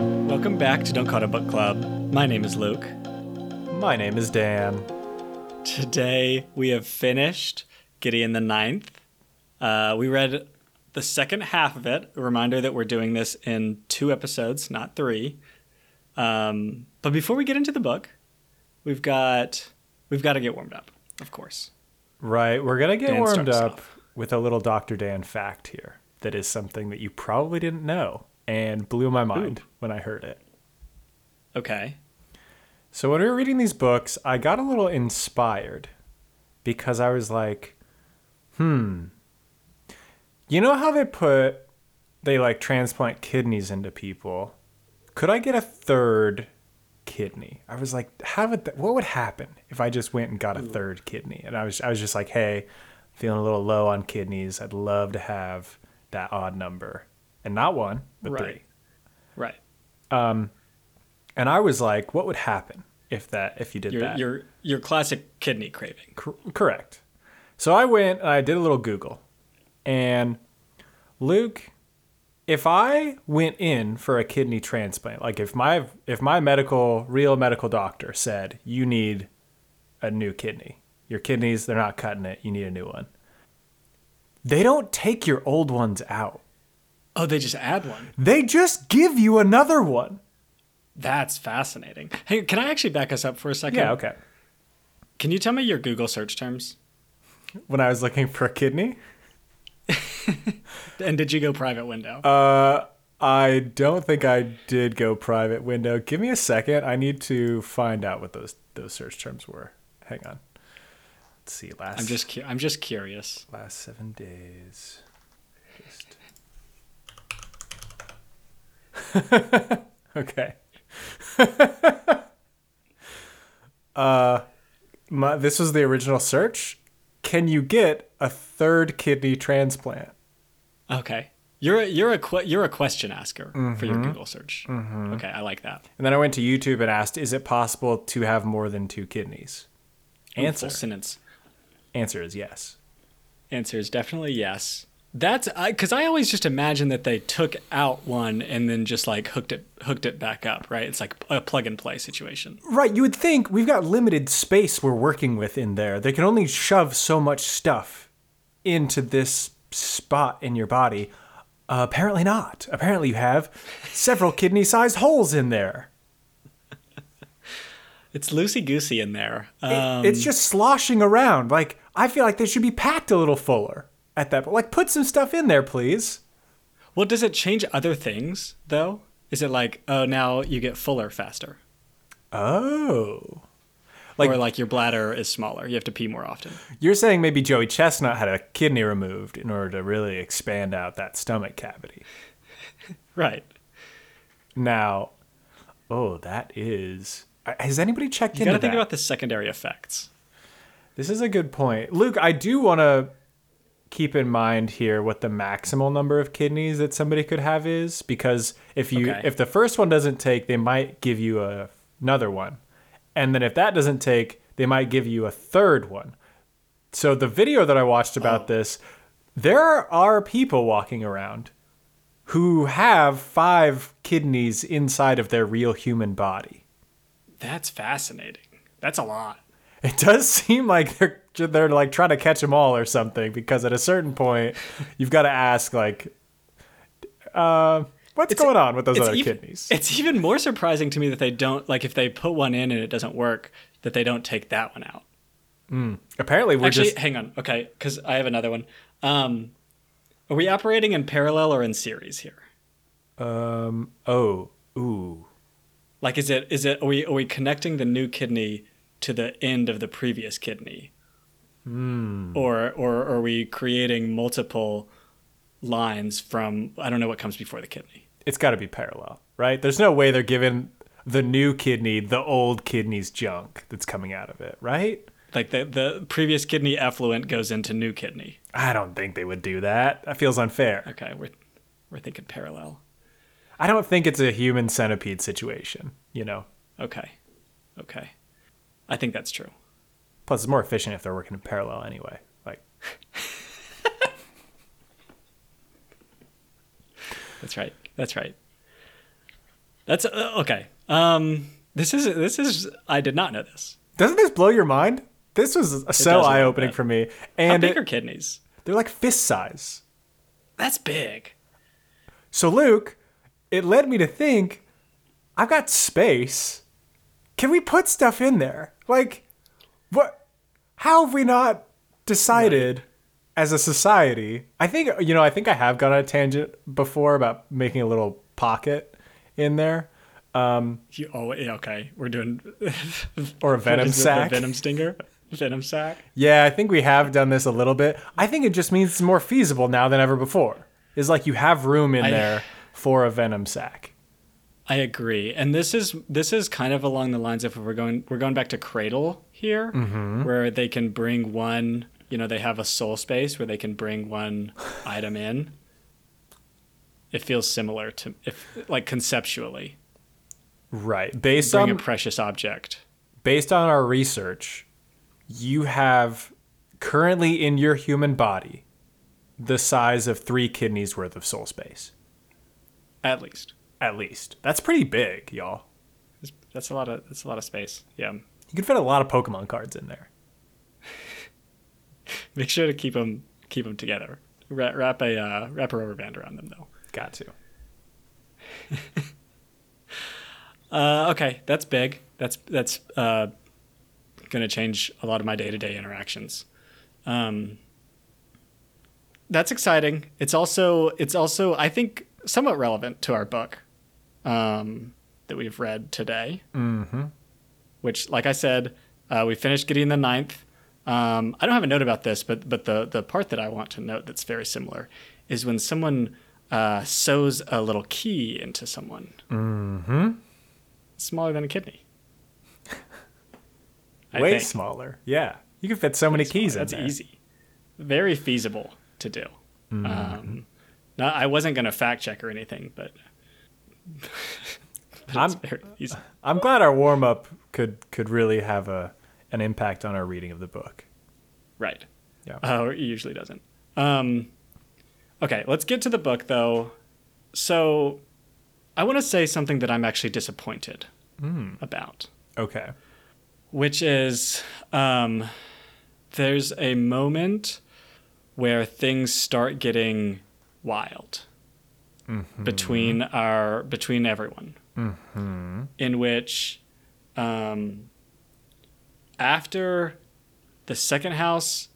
Welcome back to Don't Call a Book Club. My name is Luke. My name is Dan. Today we have finished Gideon the Ninth. Uh, we read the second half of it. A reminder that we're doing this in two episodes, not three. Um, but before we get into the book, we've got we've got to get warmed up, of course. Right, we're gonna get Dan warmed up off. with a little Dr. Dan fact here. That is something that you probably didn't know and blew my mind when I heard it. Okay. So when we were reading these books, I got a little inspired because I was like, hmm. You know how they put they like transplant kidneys into people? Could I get a third kidney? I was like, how would what would happen if I just went and got a third kidney? And I was I was just like, hey, feeling a little low on kidneys. I'd love to have that odd number. And not one, but Right. three. Right. Um, And I was like, what would happen if that if you did Your that? your your classic kidney craving. Cor- correct. So I went and I did a little Google. And Luke, if I went in for a kidney transplant, like if my if my medical real medical doctor said you need a new kidney. Your kidneys, they're not cutting it. You need a new one. They don't take your old ones out. Oh, they just add one. They just give you another one. That's fascinating. Hey, can I actually back us up for a second? Yeah, okay. Can you tell me your Google search terms? When I was looking for a kidney, And did you go private window? Uh, I don't think I did go private window. Give me a second. I need to find out what those those search terms were. Hang on. Let's see. Last I'm just cu- I'm just curious. last seven days. Just okay. uh, my, this was the original search. Can you get a third kidney transplant? Okay. You're a, you're a que- you're a question asker for Mm-hmm. your Google search. Okay, I like that. And then I went to YouTube and asked, "Is it possible to have more than two kidneys?" Ooh, Answer. Full sentence. Answer is yes. Answer is definitely yes. That's because I, always just imagine that they took out one and then just like hooked it hooked it back up, right? It's like a plug and play situation. Right. You would think we've got limited space we're working with in there. They can only shove so much stuff into this spot in your body. Uh, apparently not. Apparently you have several kidney-sized holes in there. It's loosey goosey in there. It- Um, it's just sloshing around. Like I feel like they should be packed a little fuller at that. Like put some stuff in there, please. well, does it change other things though? Is it like oh now you get fuller faster, Oh. Like- or like your bladder is smaller? You have to pee more often. You're saying maybe Joey Chestnut had a kidney removed in order to really expand out that stomach cavity. Right. Now, oh, that is. uh, Has anybody checked You into got to think that? about the secondary effects. This is a good point, Luke. I do want to keep in mind here what the maximal number of kidneys that somebody could have is, because if you Okay. if the first one doesn't take, they might give you a, another one, and then if that doesn't take, they might give you a third one. So the video that I watched about oh. this, there are people walking around who have five kidneys inside of their real human body. That's fascinating. That's a lot. It does seem like they're they're like trying to catch them all or something because at a certain point you've got to ask like, uh, what's going on with those other even, kidneys? It's even more surprising to me that they don't like if they put one in and it doesn't work that they don't take that one out. Apparently, we're Actually, just hang on. Okay, because I have another one. Um, are we operating in parallel or in series here? um oh ooh Like, is it is it are we are we connecting the new kidney to the end of the previous kidney, Hmm. or or are we creating multiple lines from I don't know what comes before the kidney? it's got to be parallel, right? There's no way they're giving the new kidney the old kidney's junk that's coming out of it, right? Like the the previous kidney effluent goes into new kidney. I don't think they would do that. That feels unfair. Okay, we're we're thinking parallel. I don't think it's a human centipede situation, you know. Okay, okay, I think that's true. Plus, it's more efficient if they're working in parallel anyway. Like, That's right. That's right. That's uh, okay. Um, this is this is. I did not know this. Doesn't this blow your mind? This was so eye opening for me. How And big it- are kidneys? they're like fist size. That's big. So, Luke, it led me to think I've got space. Can we put stuff in there? Like, what? How have we not decided as a society? I think, you know, I think I have gone on a tangent before about making a little pocket in there um, You, oh, okay. We're doing or a venom is it, the sac. venom stinger, venom sac. Yeah, I think we have done this a little bit. I think it just means it's more feasible now than ever before. Is like you have room in I- there for a venom sac. I agree, and this is this is kind of along the lines of we're going we're going back to Cradle here, Mm-hmm. where they can bring one. You know, they have a soul space where they can bring one item in. It feels similar to if like conceptually Right. Based bring on a precious object. based on our research, you have currently in your human body the size of three kidneys worth of soul space. At least At least. That's pretty big, y'all. That's- a lot of that's a lot of space. Yeah, You can fit a lot of Pokemon cards in there. make sure to keep them keep them together. Wrap, wrap a uh, wrap a rubber band around them though. Got to. Uh, okay, that's big. That's that's uh, going to change a lot of my day to day interactions. Um, that's exciting. It's also it's also I think somewhat relevant to our book um, that we've read today. Mm-hmm. Which, like I said, uh, we finished Gideon the Ninth. Um, I don't have a note about this, but but the the part that I want to note that's very similar is when someone uh, sews a little key into someone Mm-hmm. smaller than a kidney. Way think. smaller. Yeah. You can fit so many keys in That's there. easy. Very feasible to do. Mm-hmm. Um, I wasn't going to fact check or anything, but I'm- it's very easy. I'm glad our warm up could could really have a an impact on our reading of the book. Right. Yeah. Oh, it usually doesn't. Um, okay, let's get to the book, though. So, I want to say something that I'm actually disappointed Hmm. about. Okay. which is um, there's a moment where things start getting wild between our between everyone in which um, after the second house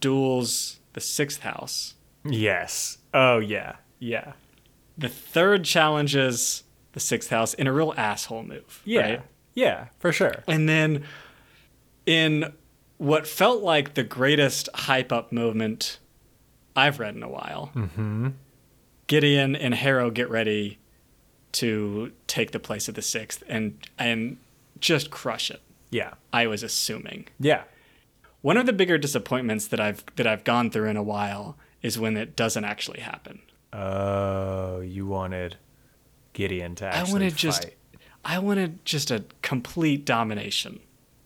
duels the sixth house Yes. Oh yeah. Yeah. the third challenges the sixth house in a real asshole move Yeah. right? Yeah, for sure. And then in what felt like the greatest hype up moment I've read in a while, Mm-hmm. Gideon and Harrow get ready to take the place of the sixth and and just crush it. Yeah. I was assuming. Yeah. One of the bigger disappointments that I've that I've gone through in a while is when it doesn't actually happen. Oh, you wanted Gideon to actually I wanted fight. just I wanted just a complete domination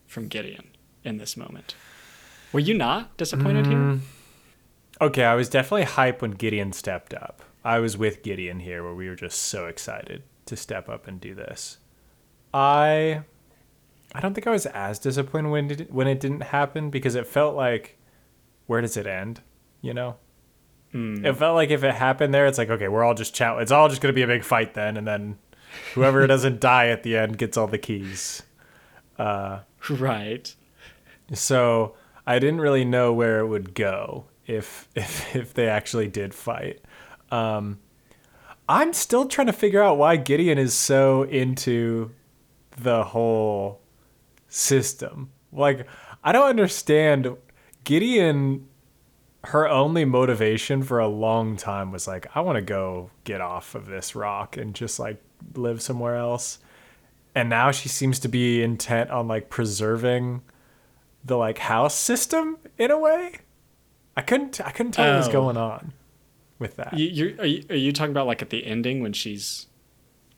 from Gideon in this moment. Were you not disappointed Mm. here? Okay, I was definitely hyped when Gideon stepped up. I was with Gideon here where we were just so excited to step up and do this. I I don't think I was as disappointed when it, when it didn't happen because it felt like where does it end, you know? Mm. It felt like if it happened there, it's like okay, we're all just chow. It's all just gonna be a big fight then, and then whoever doesn't die at the end gets all the keys. Right. So I didn't really know where it would go if if if they actually did fight. Um, I'm still trying to figure out why Gideon is so into the whole system. Like I don't understand Gideon her only motivation for a long time was like I want to go get off of this rock and just like live somewhere else. And now she seems to be intent on like preserving the like house system in a way. I couldn't I couldn't tell what was Oh. going on with that. You, are, you, are you talking about like at the ending when she's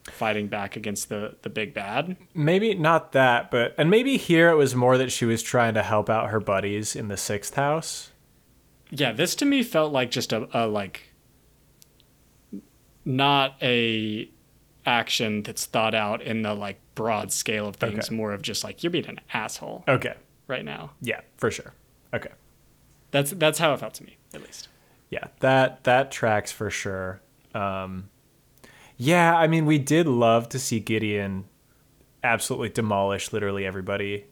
fighting back against the, the big bad? Maybe not that, but and maybe here it was more that she was trying to help out her buddies in the sixth house. Yeah, this to me felt like just a, a like not a action that's thought out in the like broad scale of things, Okay. more of just like you're being an asshole Okay. right now. Yeah, for sure. Okay. That's that's how it felt to me, at least. Yeah, that that tracks for sure. Um, yeah, I mean, we did love to see Gideon absolutely demolish literally everybody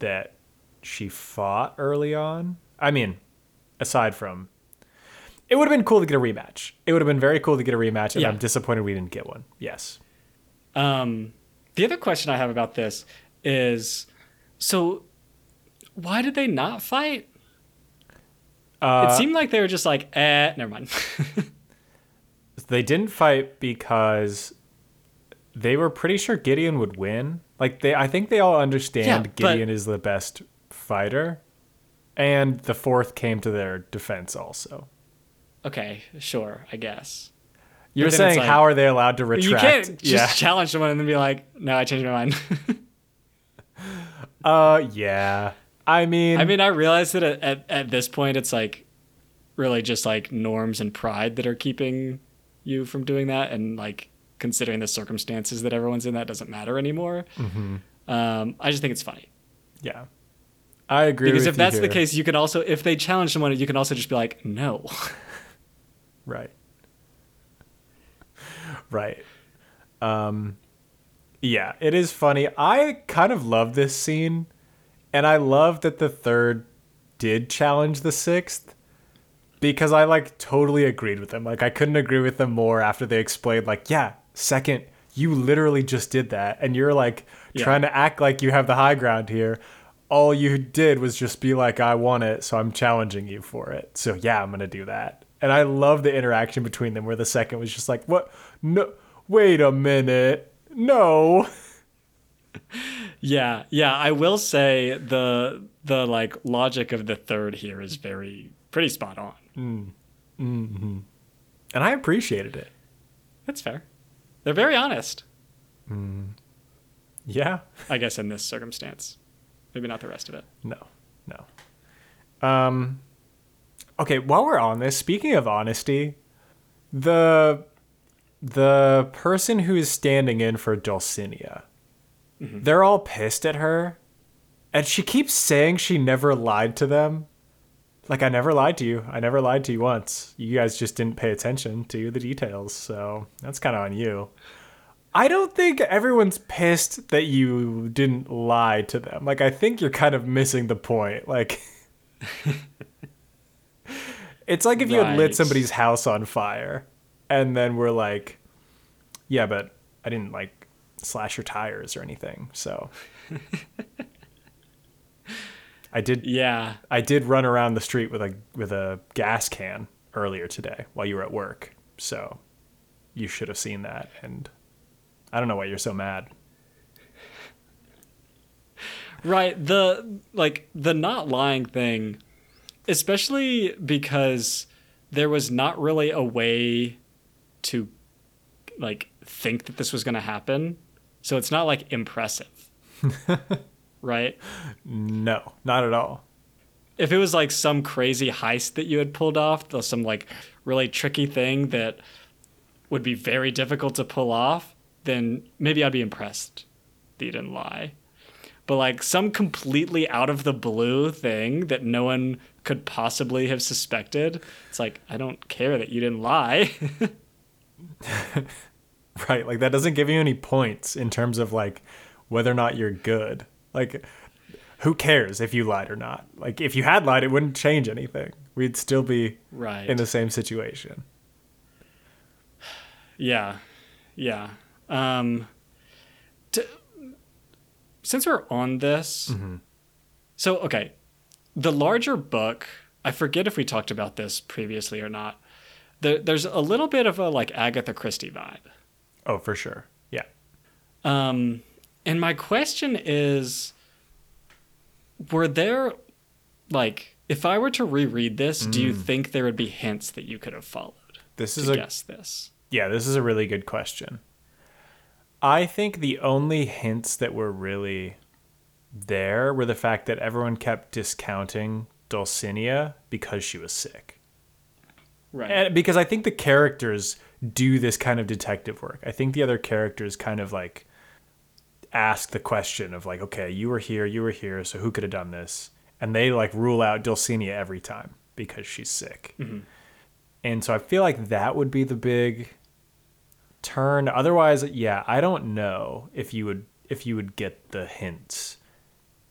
that she fought early on. I mean, aside from, it would have been cool to get a rematch. It would have been very cool to get a rematch, and Yeah. I'm disappointed we didn't get one. Yes. Um, the other question I have about this is, so why did they not fight? Uh, it seemed like they were just like, eh, never mind. they didn't fight because they were pretty sure Gideon would win. Like they I think they all understand Yeah, but- Gideon is the best fighter. And the fourth came to their defense also. okay, sure, I guess. You're saying like- how are they allowed to retract? You can't just yeah. challenge someone and then be like, no, I changed my mind. Uh yeah. I mean I mean, I realize that at, at, at this point, it's like really just like norms and pride that are keeping you from doing that. And like considering the circumstances that everyone's in, that doesn't matter anymore. Mm-hmm. Um, I just think it's funny. yeah. I agree Because if that's you the case, you can also, if they challenge someone, you can also just be like, no. Right. Right. Um yeah, it is funny. I kind of love this scene and I love that the third did challenge the sixth because I like totally agreed with them. Like I couldn't agree with them more after they explained like, yeah, second, you literally just did that and you're like Yeah. trying to act like you have the high ground here. All you did was just be like, I want it, so I'm challenging you for it. So yeah, I'm gonna do that. And I love the interaction between them where the second was just like, What no wait a minute. No. yeah. Yeah. I will say the, the like logic of the third here is very, pretty spot on. Mm, mm-hmm. And I appreciated it. That's fair. They're very honest, mm. Yeah. I guess, in this circumstance. Maybe not the rest of it. No, no. Um, okay, while we're on this, speaking of honesty, the the person who is standing in for Dulcinea, Mm-hmm. they're all pissed at her, and she keeps saying she never lied to them. Like I never lied to you. I never lied to you once. You guys just didn't pay attention to the details, so that's kind of on you. I don't think everyone's pissed that you didn't lie to them. Like I think you're kind of missing the point. Like It's like if you had lit somebody's house on fire and then we're like, yeah, but I didn't like slash your tires or anything. So I did Yeah. I did run around the street with a with a gas can earlier today while you were at work. So you should have seen that and I don't know why you're so mad. Right. The like the not lying thing, especially because there was not really a way to like think that this was going to happen. So it's not like impressive. right? No, not at all. If it was like some crazy heist that you had pulled off, or some like really tricky thing that would be very difficult to pull off, then maybe I'd be impressed that you didn't lie. But like some completely out of the blue thing that no one could possibly have suspected, it's like, I don't care that you didn't lie. Right, like that doesn't give you any points in terms of like whether or not you're good. Like who cares if you lied or not? Like if you had lied it wouldn't change anything. We'd still be right. in the same situation. Yeah, yeah. Um, to, since we're on this, so okay, the larger book. I forget if we talked about this previously or not. There, there's a little bit of a like Agatha Christie vibe. Oh, for sure. Yeah. Um, and my question is, were there like if I were to reread this, do you think there would be hints that you could have followed This to is a guess this? Yeah, this is a really good question. I think the only hints that were really there were the fact that everyone kept discounting Dulcinea because she was sick. Right. And because I think the characters do this kind of detective work. I think the other characters kind of like ask the question of like, okay, you were here, you were here, so who could have done this? And they like rule out Dulcinea every time because she's sick. Mm-hmm. And so I feel like that would be the big turn. Otherwise, yeah, I don't know if you would if you would get the hints.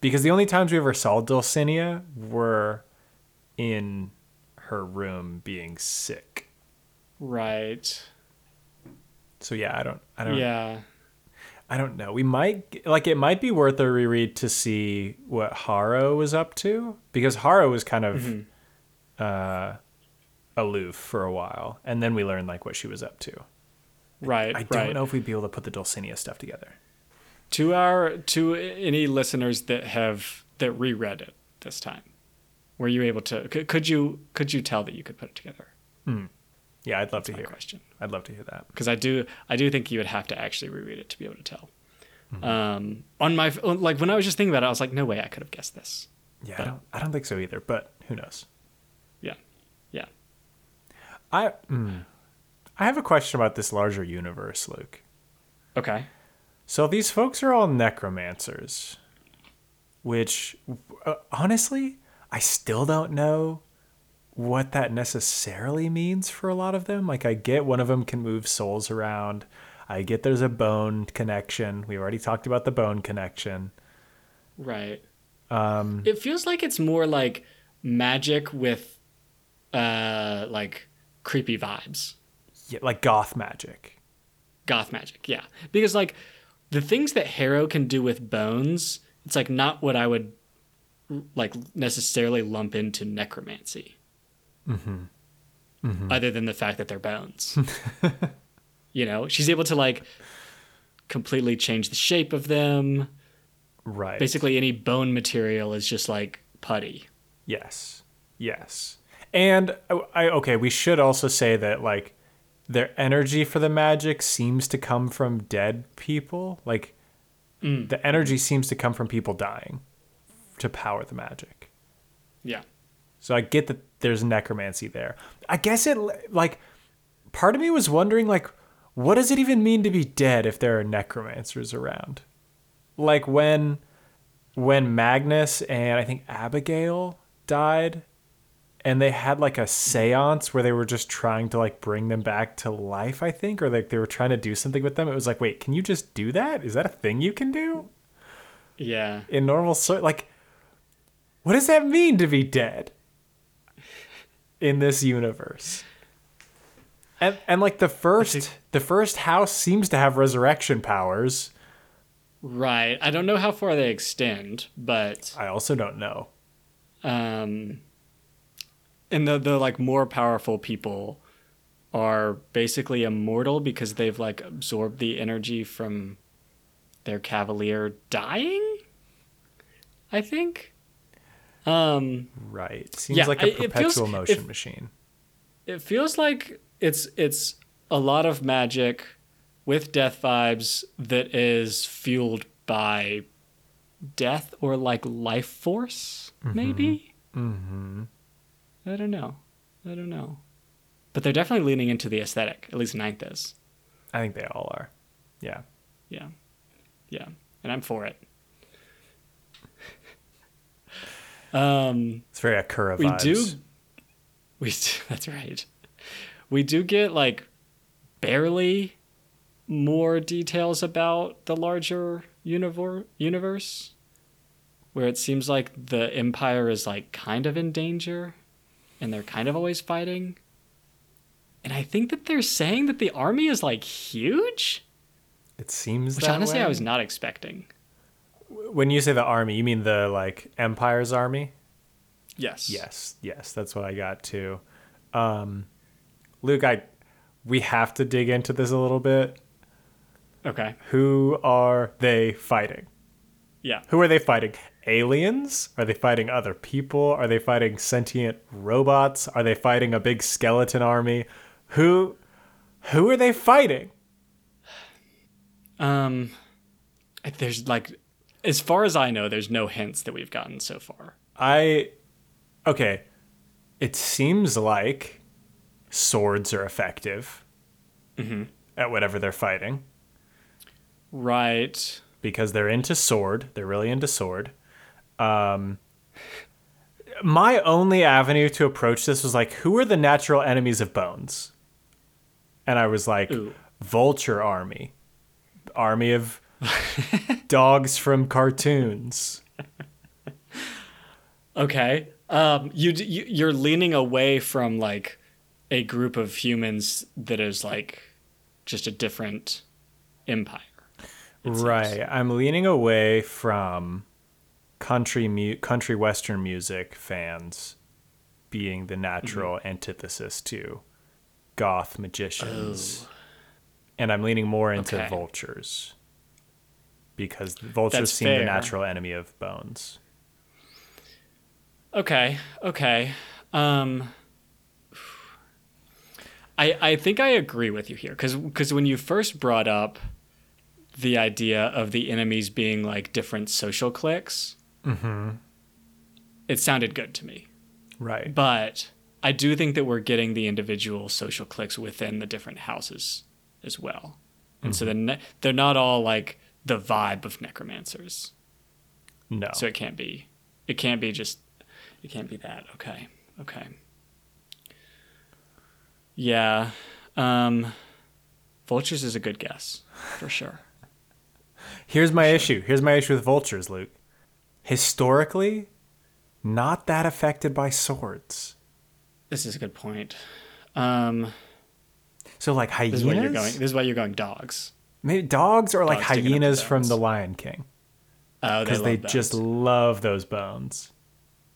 Because the only times we ever saw Dulcinea were in her room being sick. Right. So yeah, I don't I don't Yeah. I don't know. We might like it might be worth a reread to see what Harrow was up to because Harrow was kind of uh aloof for a while and then we learned like what she was up to. Right. I don't right. know if we'd be able to put the Dulcinea stuff together. to our to any listeners that have that reread it this time were you able to could, could you could you tell that you could put it together Yeah, I'd love to my hear. question I'd love to hear that. because i do i do think you would have to actually reread it to be able to tell Mm-hmm. um on my like when i was just thinking about it i was like no way i could have guessed this Yeah, I don't I don't think so either, but who knows. yeah yeah I mm, I have a question about this larger universe, Luke. okay So these folks are all necromancers, which uh, honestly, I still don't know what that necessarily means for a lot of them. Like I get one of them can move souls around. I get there's a bone connection. We already talked about the bone connection. right Um it feels like it's more like magic with uh like creepy vibes yeah, like goth magic. goth magic yeah because like the things that harrow can do with bones it's like not what i would like necessarily lump into necromancy Mm-hmm. other than the fact that they're bones mm-hmm. you know she's able to like completely change the shape of them Right. basically any bone material is just like putty Yes. Yes. And I, I okay, we should also say that like their energy for the magic seems to come from dead people. Like mm. the energy seems to come from people dying to power the magic. yeah So I get that there's necromancy there. I guess it like part of me was wondering like what does it even mean to be dead if there are necromancers around? Like when when Magnus and I think Abigail died and they had like a séance where they were just trying to like bring them back to life, I think, or like they were trying to do something with them. It was like, "Wait, can you just do that? Is that a thing you can do?" yeah in normal so like what does that mean to be dead in this universe. And and like the first the first house seems to have resurrection powers. Right. I don't know how far they extend but i also don't know. Um and the the like more powerful people are basically immortal because they've like absorbed the energy from their cavalier dying i think um right. Seems Yeah, like a it feels- perpetual motion if- machine. It feels like it's it's a lot of magic with death vibes that is fueled by death or like life force maybe? Mm-hmm. i don't know. I don't know. But they're definitely leaning into the aesthetic at least ninth is. I think they all are. Yeah. Yeah. Yeah. And i'm for it um it's very akura we vibes. do we do, that's right. We do get like barely more details about the larger universe universe where it seems like the empire is like kind of in danger and they're kind of always fighting. And i think that they're saying that the army is like huge? It seems which that honestly way. i was not expecting when you say the army you mean the like empire's army yes Yes, yes, that's what I got too. Um, Luke, I we have to dig into this a little bit. okay Who are they fighting? yeah Who are they fighting? Aliens? Are they fighting other people? Are they fighting sentient robots? Are they fighting a big skeleton army? Who who are they fighting? Um, there's like, as far as I know, there's no hints that we've gotten so far. I okay. It seems like swords are effective. at whatever they're fighting Right. because they're into sword. They're really into sword. Um, my only avenue to approach this was like, who are the natural enemies of bones? And I was like, Ooh. Vulture Army, army of dogs from cartoons. Okay. Um, you, you you're leaning away from like a group of humans that is like just a different empire. it seems. Right. I'm leaning away from country mu- country western music fans being the natural Mm-hmm. antithesis to goth magicians. And I'm leaning more into Oh. Okay. vultures. Because vultures That's seem the natural enemy of bones. Okay. Okay. Um, I I think I agree with you here because because when you first brought up the idea of the enemies being like different social cliques, it sounded good to me. Right. But I do think that we're getting the individual social cliques within the different houses as well, and so then they're not all like the vibe of necromancers. no. So it can't be. It can't be just. It can't be that. Okay. Okay. Yeah. Um, vultures is a good guess for sure. Here's my issue. Here's my issue with vultures, Luke. Historically, not that affected by swords. This is a good point. Um, So like hyenas, this is why you're going. This is why you're going dogs. Maybe dogs or like Dogs the hyenas from the Lion King. Oh, because they, just love those bones.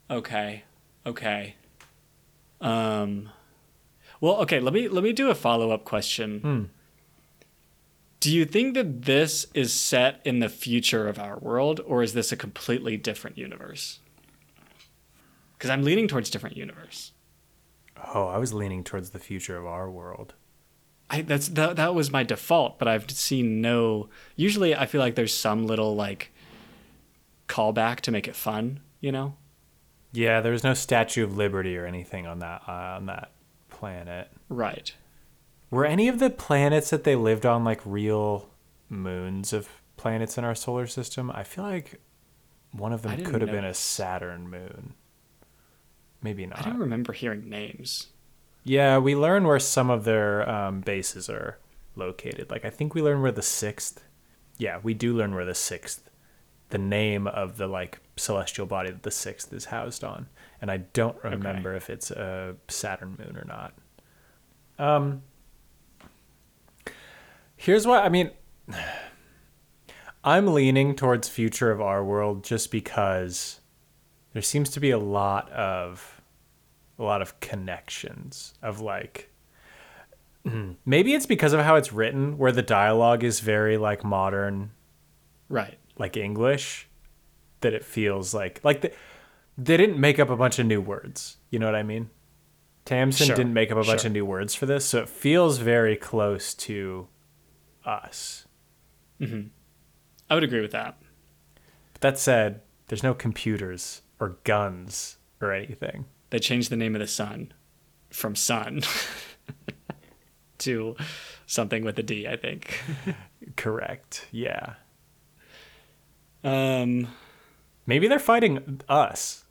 Okay. Okay. Um. Well, okay. Let me let me do a follow up question. Hmm. Do you think that this is set in the future of our world, or is this a completely different universe? Because I'm leaning towards different universe. Oh, I was leaning towards the future of our world. I that's that that was my default, but I've seen no. Usually, I feel like there's some little like callback to make it fun. You know. Yeah, there was no Statue of Liberty or anything on that uh, on that planet. Right. Were any of the planets that they lived on like real moons of planets in our solar system? I feel like one of them could have know been a. Saturn moon. Maybe not. I don't remember hearing names. Yeah, we learn where some of their um, bases are located. Like I think we learn where the sixth. Yeah, we do learn where the sixth, the name of the like celestial body that the sixth is housed on, and I don't remember if it's a Saturn moon or not. Um. Here's what I mean. I'm leaning towards future of our world just because there seems to be a lot of a lot of connections of like hmm. maybe it's because of how it's written where the dialogue is very like modern Right. like english that it feels like like the, they didn't make up a bunch of new words. You know what i mean? Tamsyn Sure, didn't make up a bunch sure. of new words for this so it feels very close to us. Mm-hmm. I would agree with that. but that said there's no computers or guns or anything They changed the name of the sun from sun to something with a D, I think. correct yeah Um, Maybe they're fighting us.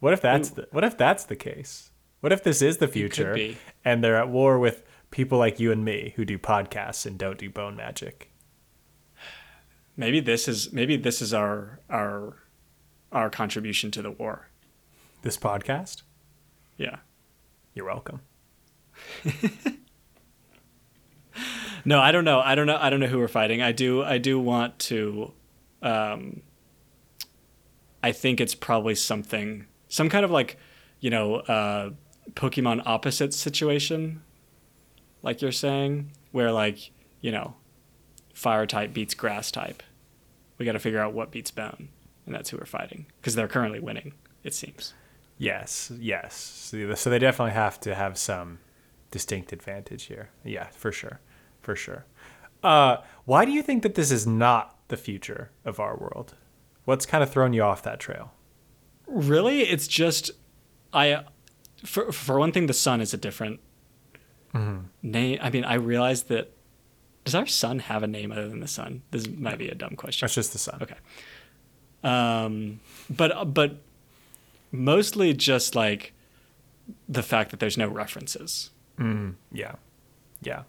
What if that's the, what if that's the case? What if this is the future and they're at war with people like you and me who do podcasts and don't do bone magic? maybe this is maybe this is our our our contribution to the war. This podcast? Yeah. You're welcome. No, I don't know. I don't know. I don't know who we're fighting. I do. I do want to. Um, I think it's probably something, some kind of like, you know, uh, Pokemon opposite situation, like you're saying, where like, you know, fire type beats grass type. We got to figure out what beats bone, and that's who we're fighting because they're currently winning. It seems. Yes, yes. So they definitely have to have some distinct advantage here. Yeah, for sure. For sure. Uh, why do you think that this is not the future of our world? What's kind of thrown you off that trail? Really, it's just I. For for one thing, the sun is a different name. I mean, I realized that. Does our sun have a name other than the sun? This might be a dumb question. That's just the sun. Okay. Um, but but mostly just like the fact that there's no references. Mm-hmm. Yeah. Yeah.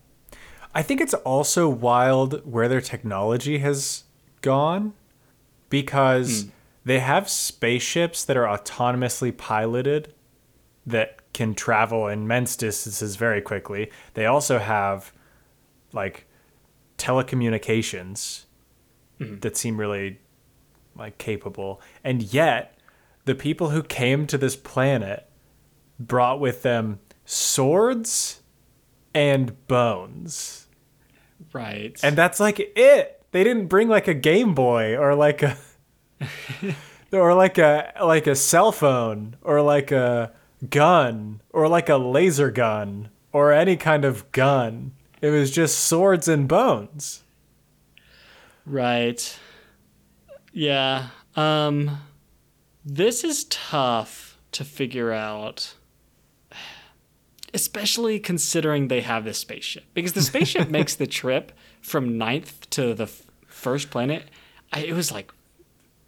I think it's also wild where their technology has gone because hmm. they have spaceships that are autonomously piloted that can travel immense distances very quickly. They also have like telecommunications hmm. that seem really like capable. And yet, the people who came to this planet brought with them swords and bones. Right. And that's like it. They didn't bring like a Game Boy or like a or like a like a cell phone or like a gun or like a laser gun or any kind of gun. It was just swords and bones. Right. Yeah. Um this is tough to figure out especially considering they have this spaceship because the spaceship makes the trip from ninth to the f- first planet I, it was like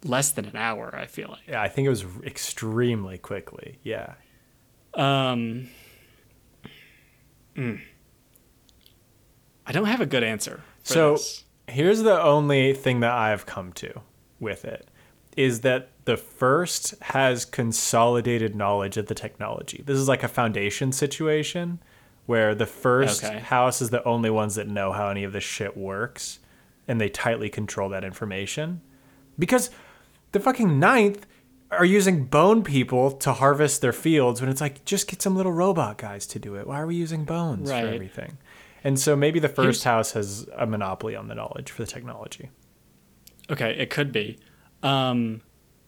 less than an hour i feel like Yeah, I think it was extremely quickly. Yeah. um mm. i don't have a good answer for So this. here's the only thing that I've come to with it is that the first has consolidated knowledge of the technology. This is like a foundation situation where the first Okay. house is the only ones that know how any of this shit works and they tightly control that information. Because the fucking ninth are using bone people to harvest their fields when it's like just get some little robot guys to do it. Why are we using bones Right. for everything? And so maybe the first Here's- house has a monopoly on the knowledge for the technology. okay it could be um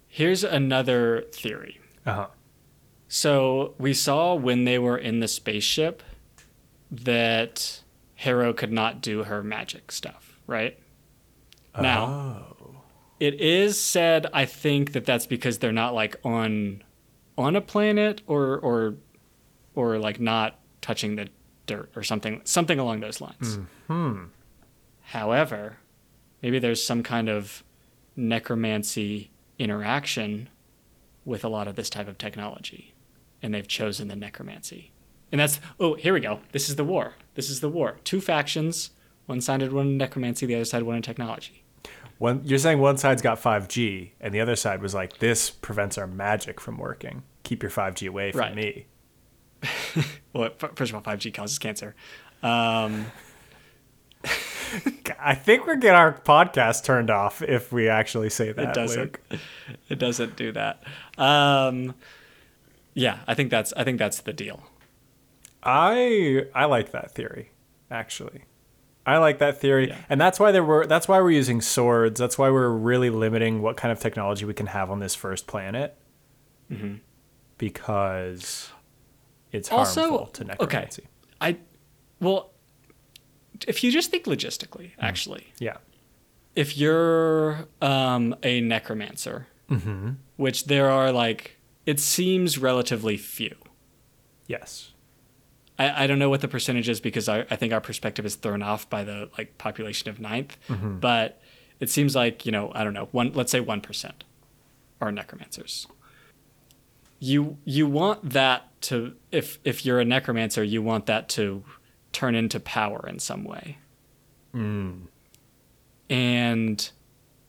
here's another theory Uh-huh. So we saw when they were in the spaceship that Harrow could not do her magic stuff, right? Oh. Now, it is said I think that that's because they're not like on on a planet or or or like not touching the dirt or something something along those lines. Hmm. However, maybe there's some kind of necromancy interaction with a lot of this type of technology, and they've chosen the necromancy. And that's oh, here we go. This is the war. This is the war. Two factions. One sided one in necromancy, the other side one in technology. One, you're saying one side's got 5G, and the other side was like, this prevents our magic from working. Keep your 5G away from Right. me. Well, first of all, 5G causes cancer. Um, I think we're getting our podcast turned off if we actually say that. it doesn't. Luke. It doesn't do that. Um, yeah, I think that's I think that's the deal. I I like that theory, actually. I like that theory, Yeah. and that's why there were. That's why we're using swords. That's why we're really limiting what kind of technology we can have on this first planet, Mm-hmm. because it's Also, harmful to okay. necromancy. I well, if you just think logistically, actually, Yeah. if you're um, a necromancer, Mm-hmm. which there are like, it seems relatively few. Yes. I, I don't know what the percentage is because I, I think our perspective is thrown off by the like population of ninth, Mm-hmm. but it seems like you know I don't know one let's say one percent are necromancers. You you want that to if if you're a necromancer you want that to turn into power in some way, Mm. and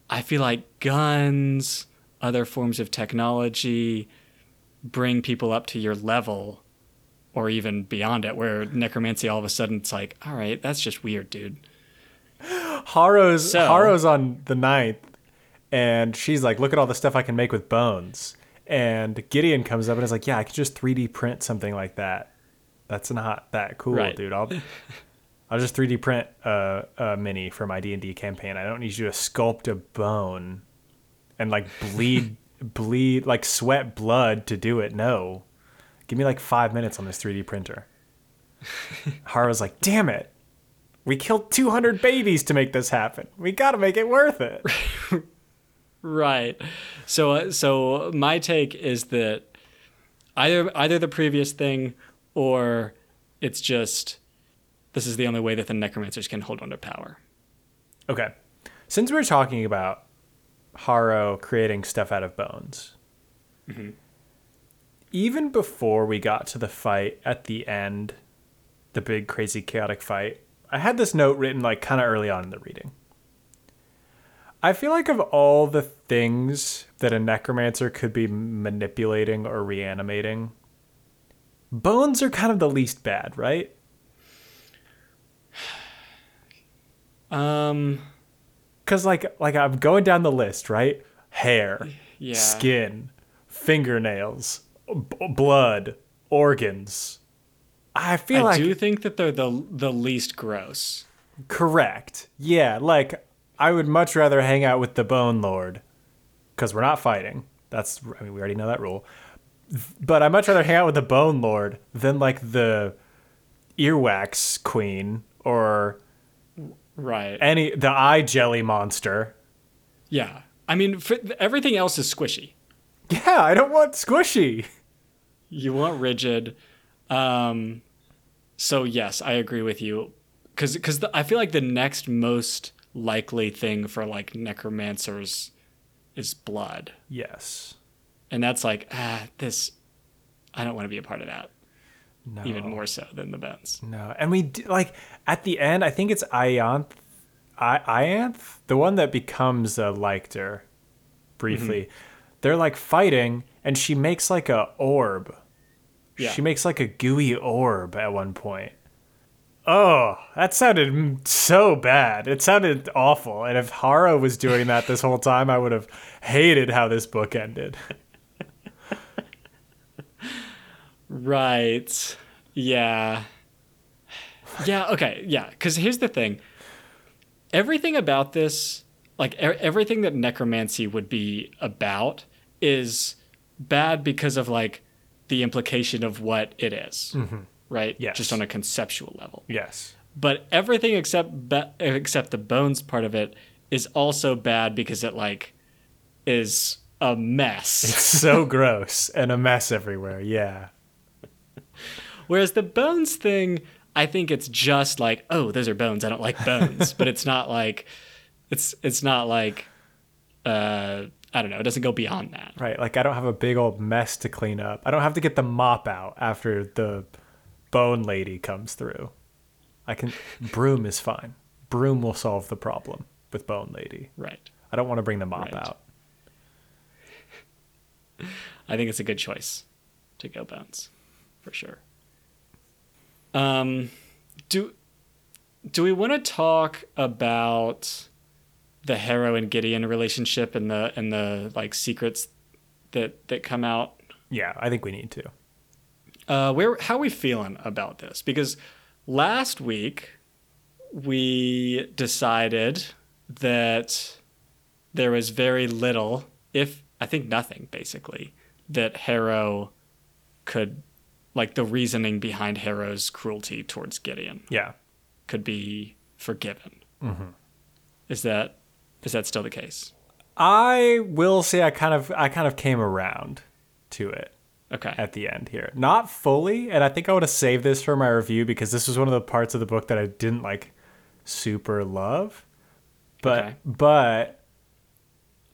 I feel like guns, other forms of technology, bring people up to your level or even beyond it where necromancy all of a sudden it's like all right that's just weird dude Harrow's So- Harrow's on the ninth, and she's like, "Look at all the stuff I can make with bones." And Gideon comes up and is like, "Yeah, I could just 3D print something like that. That's not that cool, Right. dude. I'll I'll just 3D print a, a mini for my D and D campaign. I don't need you to sculpt a bone and like bleed bleed like sweat blood to do it. No, give me like five minutes on this 3D printer." Harrow's like, "Damn it." We killed 200 babies to make this happen. We got to make it worth it. right so uh, so my take is that either either the previous thing or it's just this is the only way that the necromancers can hold on to power. Okay. Since we're talking about Harrow creating stuff out of bones, mm-hmm. even before we got to the fight at the end, the big, crazy, chaotic fight, I had this note written like kind of early on in the reading. I feel like of all the things that a necromancer could be manipulating or reanimating, bones are kind of the least bad, right? Um, Cause like like I'm going down the list, right? Hair, yeah. skin, fingernails, b- blood, organs. I feel I like I do think that they're the the least gross. correct. Yeah, like I would much rather hang out with the Bone Lord, because we're not fighting. That's I mean we already know that rule. But I'd much rather hang out with the Bone Lord than like the earwax queen or Right. any the eye jelly monster. yeah. I mean, for, everything else is squishy. Yeah, I don't want squishy. You want rigid. Um, so yes, I agree with you. Because because I feel like the next most likely thing for like necromancers is blood, Yes. And that's like ah this. I don't want to be a part of that. No. Even more so than the bones. No, and we d- like at the end. I think it's Ianth, I Ianth, the one that becomes a Lictor. Briefly, Mm-hmm. they're like fighting, and she makes like a orb. Yeah. She makes like a gooey orb at one point. Oh, that sounded so bad. It sounded awful. And if Harrow was doing that this whole time, I would have hated how this book ended. Right. Yeah. Yeah, okay. Yeah, cuz here's the thing. Everything about this, like e- everything that necromancy would be about is bad because of like the implication of what it is. Mm-hmm. Right? Yes. Just on a conceptual level. Yes. But everything except ba- except the bones part of it is also bad because it like is a mess. It's so gross and a mess everywhere. Yeah. Whereas the bones thing, I think it's just like, oh, those are bones. I don't like bones, but it's not like, it's it's not like, uh, I don't know. It doesn't go beyond that. Right. Like I don't have a big old mess to clean up. I don't have to get the mop out after the bone lady comes through. I can broom is fine. Broom will solve the problem with bone lady. Right. I don't want to bring the mop Right. out. I think it's a good choice to go bones, for sure. Um, do do we want to talk about the Harrow and Gideon relationship and the and the like secrets that that come out Yeah, I think we need to. Uh, where how are we feeling about this? Because last week we decided that there was very little, if I think nothing, basically, that Harrow could, like the reasoning behind Harrow's cruelty towards Gideon Yeah. could be forgiven. Mm-hmm. Is that is that still the case? I will say I kind of I kind of came around to it. Okay. at the end here. Not fully, and I think I would have saved this for my review because this was one of the parts of the book that I didn't like super love. But Okay. but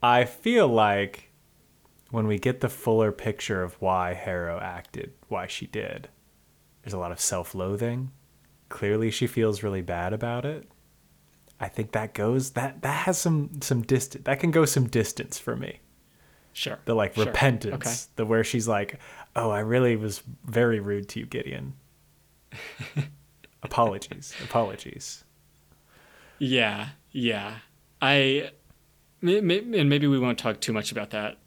I feel like when we get the fuller picture of why Harrow acted, why she did, there's a lot of self-loathing. Clearly she feels really bad about it. I think that goes that that has some some distance. That can go some distance for me Sure. the like Sure. repentance Okay. the where she's like oh i really was very rude to you gideon apologies apologies Yeah, yeah. I and maybe we won't talk too much about that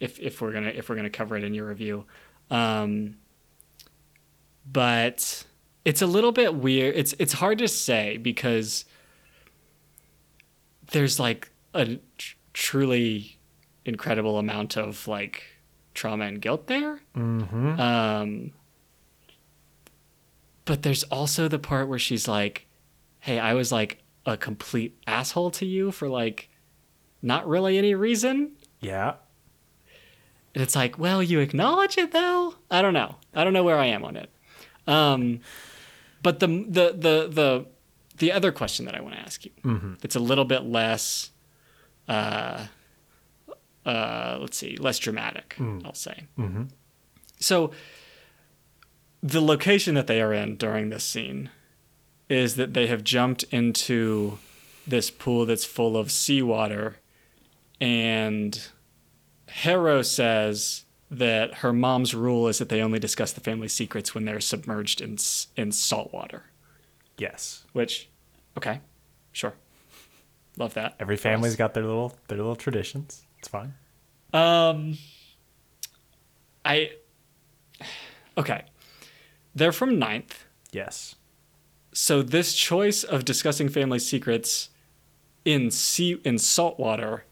if if we're gonna if we're gonna cover it in your review. Um, but it's a little bit weird. It's it's hard to say because there's like a tr- truly incredible amount of like trauma and guilt there. mm-hmm. Um, but there's also the part where she's like, "Hey, I was like a complete asshole to you for like not really any reason." yeah And it's like, "Well, you acknowledge it though." I don't know. I don't know where I am on it. Um, But the the the the the other question that I want to ask you, it's a little bit less, uh, uh, let's see, less dramatic. I'll say. So, the location that they are in during this scene is that they have jumped into this pool that's full of seawater, and Harrow says that her mom's rule is that they only discuss the family secrets when they're submerged in in salt water. Yes. Which, okay, sure, love that. Every family's got their little their little traditions. It's fine. Um, I okay. They're from Ninth, Yes. so this choice of discussing family secrets in sea in salt water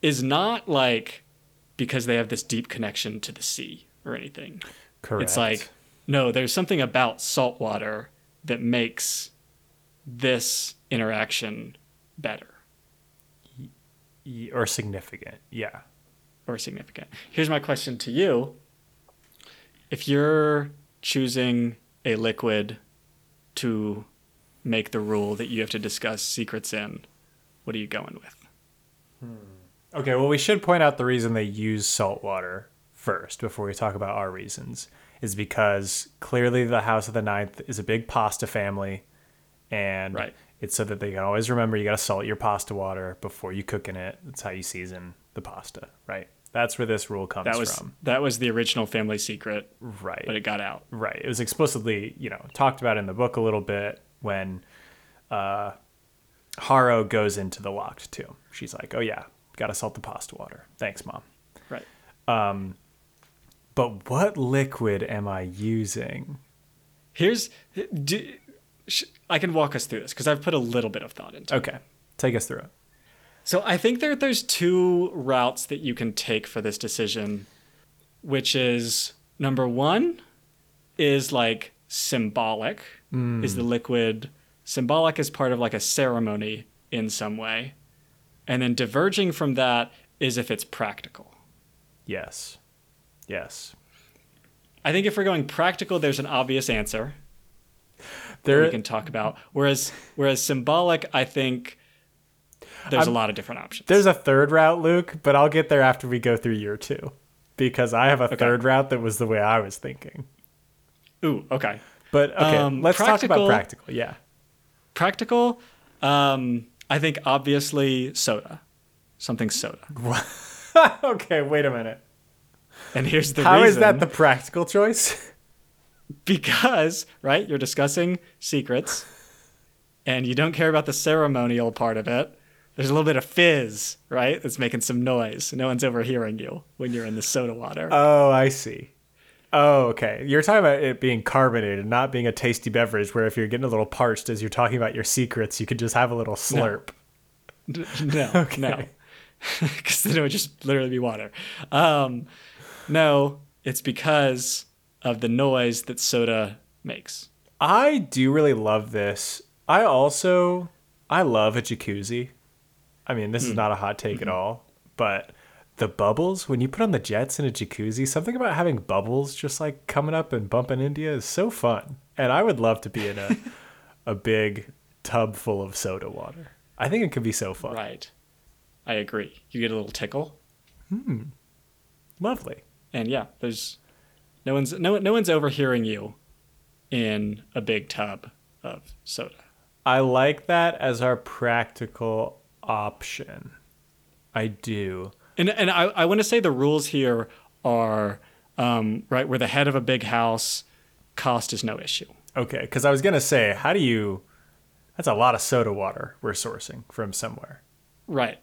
is not like because they have this deep connection to the sea or anything. Correct. It's like no, there's something about salt water that makes this interaction better or significant. Yeah. or significant. Here's my question to you. If you're choosing a liquid to make the rule that you have to discuss secrets in, what are you going with? Hmm. Okay, well, we should point out the reason they use salt water first before we talk about our reasons is because clearly the House of the Ninth is a big pasta family, and Right. it's so that they can always remember you got to salt your pasta water before you cook in it. That's how you season the pasta, right? That's where this rule comes That was from, that was the original family secret, right? but it got out. Right. It was explicitly, you know, talked about in the book a little bit when uh, Harrow goes into the locked tomb. She's like, "Oh yeah, got to salt the pasta water. Thanks, mom." Right. Um, But what liquid am I using? Here's do, sh- I can walk us through this because I've put a little bit of thought into. it. Okay, take us through it. So I think there there's two routes that you can take for this decision, which is number one is like symbolic. Is the liquid symbolic as part of like a ceremony in some way? And then diverging from that is if it's practical. Yes, yes. I think if we're going practical, there's an obvious answer that There, we can talk about. Whereas whereas symbolic, I think there's a I'm- lot of different options. there's a third route, Luke, but I'll get there after we go through year two, because I have a third route that was the way I was thinking. Ooh, okay. But okay, Um, let's talk about practical. Yeah. practical um i think obviously soda something soda okay, wait a minute. and here's the How reason is that the practical choice? because right you're discussing secrets and you don't care about the ceremonial part of it there's a little bit of fizz right that's making some noise no one's overhearing you when you're in the soda water Oh, I see. Oh, okay. You're talking about it being carbonated, not being a tasty beverage where if you're getting a little parched as you're talking about your secrets, you could just have a little slurp. D- no no because then it would just literally be water um no it's because of the noise that soda makes I do really love this. I also I love a jacuzzi. I mean, this is not a hot take at all, but the bubbles when you put on the jets in a jacuzzi, something about having bubbles just like coming up and bumping into you is so fun. And I would love to be in a a big tub full of soda water. I think it could be so fun. Right. I agree. You get a little tickle, hmm Lovely. and yeah, there's no one's no no one's overhearing you in a big tub of soda. I like that as our practical option. I do. And and I, I want to say the rules here are um, right. We're the head of a big house. Cost is no issue. Okay, because I was gonna say, how do you? That's a lot of soda water we're sourcing from somewhere. Right.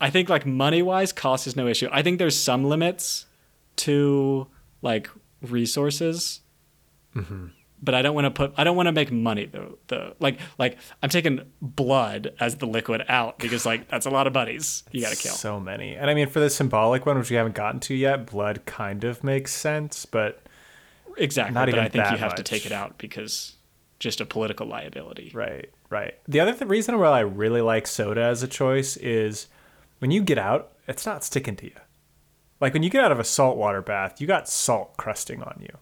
I think like money wise, cost is no issue. I think there's some limits to like resources. But I don't want to put. I don't want to make money though. The like like I'm taking blood as the liquid out because like that's a lot of buddies you got to kill. So many, and I mean for the symbolic one, which we haven't gotten to yet, blood kind of makes sense, but Exactly. Not but even I think you have to take it out because just a political liability. right, right. The other th- reason why I really like soda as a choice is when you get out, it's not sticking to you. Like when you get out of a saltwater bath, you got salt crusting on you.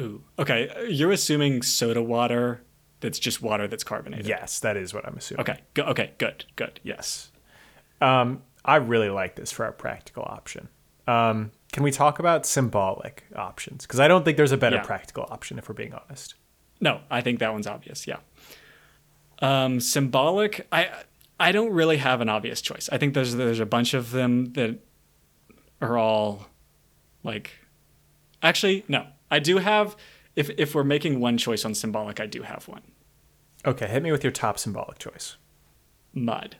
Ooh. Okay. uh, You're assuming soda water that's just water that's carbonated. Yes, that is what I'm assuming. Okay. Go, okay. Good. Good. Yes. Um, I really like this for our practical option. Um, can we talk about symbolic options? Because I don't think there's a better Yeah. practical option if we're being honest. No, I think that one's obvious. Yeah. Um, symbolic. I I don't really have an obvious choice. I think there's there's a bunch of them that are all like. Actually, no. I do have. If if we're making one choice on symbolic, I do have one. Okay, hit me with your top symbolic choice. Mud.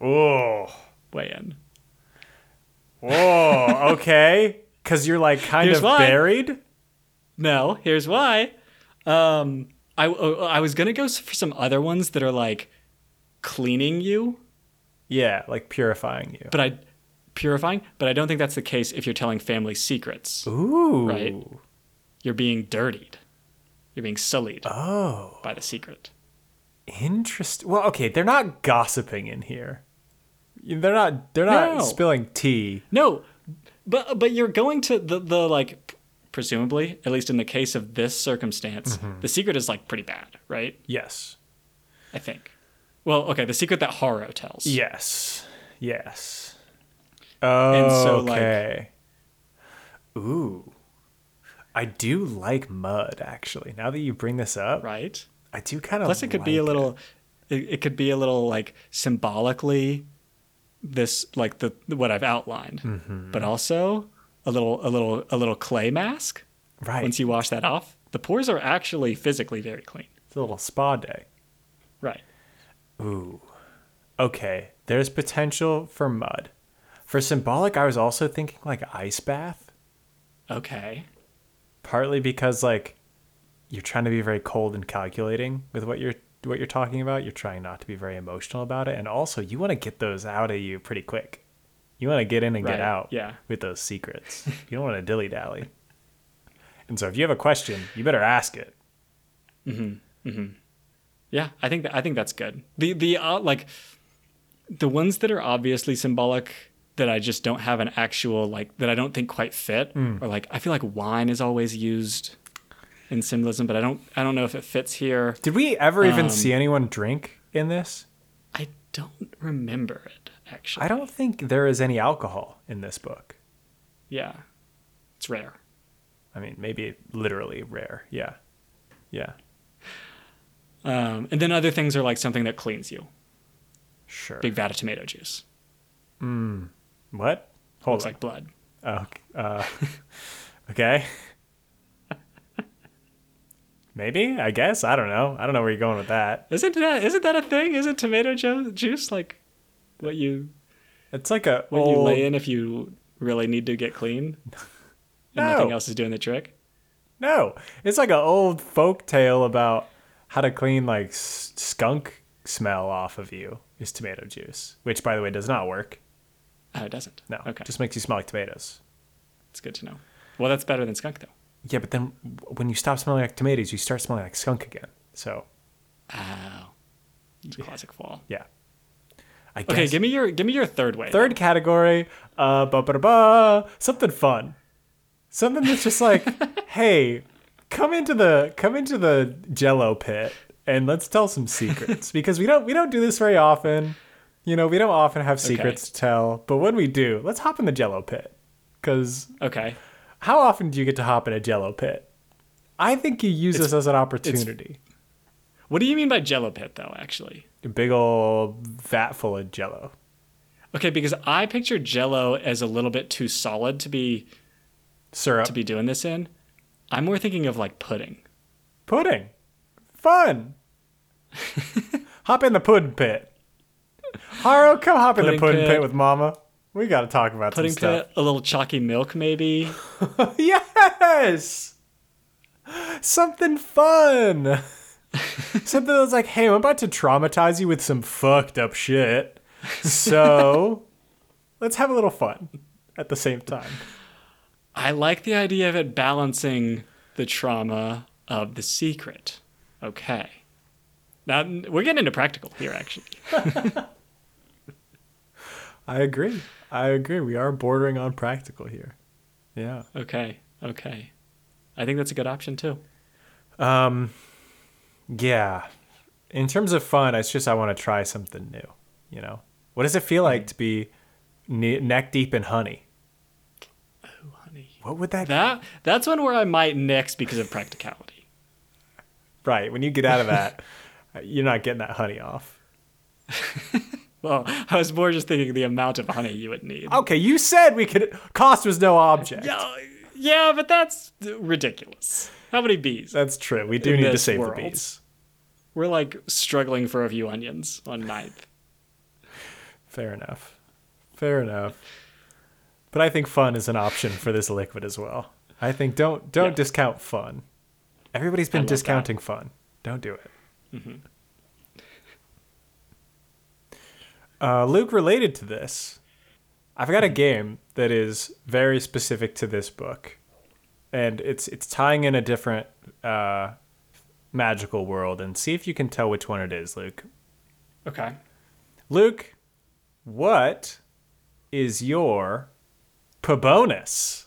Oh, Weigh in. whoa, okay. Because you're like kind Here's of why. buried. No, here's why. Um, I uh, I was gonna go for some other ones that are like cleaning you, Yeah, like purifying you. but I purifying. But I don't think that's the case if you're telling family secrets. Ooh. Right. You're being dirtied. You're being sullied Oh, by the secret. interesting. Well, okay, they're not gossiping in here. They're not. They're not No. spilling tea. No, but but you're going to the the like presumably at least in the case of this circumstance, mm-hmm. the secret is like pretty bad, right? Yes. I think. Well, okay, the secret that Harrow tells. Yes. Yes. And so, like- Okay. Ooh. I do like mud, actually. Now that you bring this up, Right. I do kind of. Plus, it could be a little. It, it could be a little like symbolically, this like the what I've outlined, Mm-hmm. but also a little a little a little clay mask. right. Once you wash that off, the pores are actually physically very clean. it's a little spa day. Right. Ooh. Okay. There's potential for mud. For symbolic, I was also thinking like ice bath, Okay. Partly because like you're trying to be very cold and calculating with what you're what you're talking about. You're trying not to be very emotional about it, and also you want to get those out of you pretty quick. You want to get in and Right, get out yeah. with those secrets. you don't want to dilly dally. And so, if you have a question, you better ask it. Mm-hmm. Mm-hmm. Yeah, I think that, I think that's good. The the uh, like the ones that are obviously symbolic that I just don't have an actual like that I don't think quite fit or like I feel like wine is always used in symbolism, but I don't I don't know if it fits here. Did we ever even Um, see anyone drink in this? I don't remember it actually. I don't think there is any alcohol in this book. Yeah, it's rare. I mean, maybe literally rare. Yeah. Yeah. Um, and then other things are like something that cleans you. Sure. Big vat of tomato juice. What? Hold Looks on. like blood. Oh, uh, okay. Maybe, I guess. I don't know. I don't know where you're going with that. Isn't that isn't that a thing? Isn't tomato juice like what you It's like a what you lay in if you really need to get clean? And No. nothing else is doing the trick. No, it's like an old folk tale about how to clean like skunk smell off of you is tomato juice, which by the way does not work. Oh, it doesn't. No, Okay. just makes you smell like tomatoes. It's good to know. Well, that's better than skunk, though. Yeah, but then when you stop smelling like tomatoes, you start smelling like skunk again. So Oh, it's a classic fall. yeah. I guess. Okay, give me your give me your third way. Third category, uh, ba ba ba, something fun, something that's just like, hey, come into the come into the Jello pit and let's tell some secrets because we don't we don't do this very often. You know, we don't often have secrets to tell, but when we do, let's hop in the Jello pit. Because Okay. how often do you get to hop in a Jello pit? I think you use this as an opportunity. What do you mean by Jello pit, though? Actually, A big old vat full of Jello. okay, because I picture Jello as a little bit too solid to be Syrup. to be doing this in. I'm more thinking of like pudding. Pudding. Fun. hop in the pudding pit. Harrow, come hop in the Pudding pudding pit. pit. with mama. We got to talk about Pudding some stuff. a little chalky milk, maybe. yes. Something fun. Something that's like, hey, I'm about to traumatize you with some fucked up shit. So let's have a little fun at the same time. I like the idea of it balancing the trauma of the secret. Okay. Now we're getting into practical here, actually. I agree. I agree. We are bordering on practical here. Yeah. Okay. Okay. I think that's a good option too. Um, yeah. In terms of fun, it's just I want to try something new. You know, what does it feel like to be ne- neck deep in honey? Oh, honey. What would that? That that's one where I might nix because of practicality. right when you get out of that, you're not getting that honey off. Well, I was more just thinking the amount of honey you would need. Okay, you said we could. Cost was no object. Yeah, yeah, but that's ridiculous. How many bees? That's true. We do need to save world. the bees. We're like struggling for a few onions on ninth. Fair enough. Fair enough. But I think fun is an option for this liquid as well. I think don't don't Yeah. discount fun. Everybody's been love that. discounting fun. Don't do it. Mm-hmm. Uh, Luke, related to this, I've got a game that is very specific to this book, and it's it's tying in a different uh, magical world. And see if you can tell which one it is, Luke. Okay. Luke, what is your Pabonus?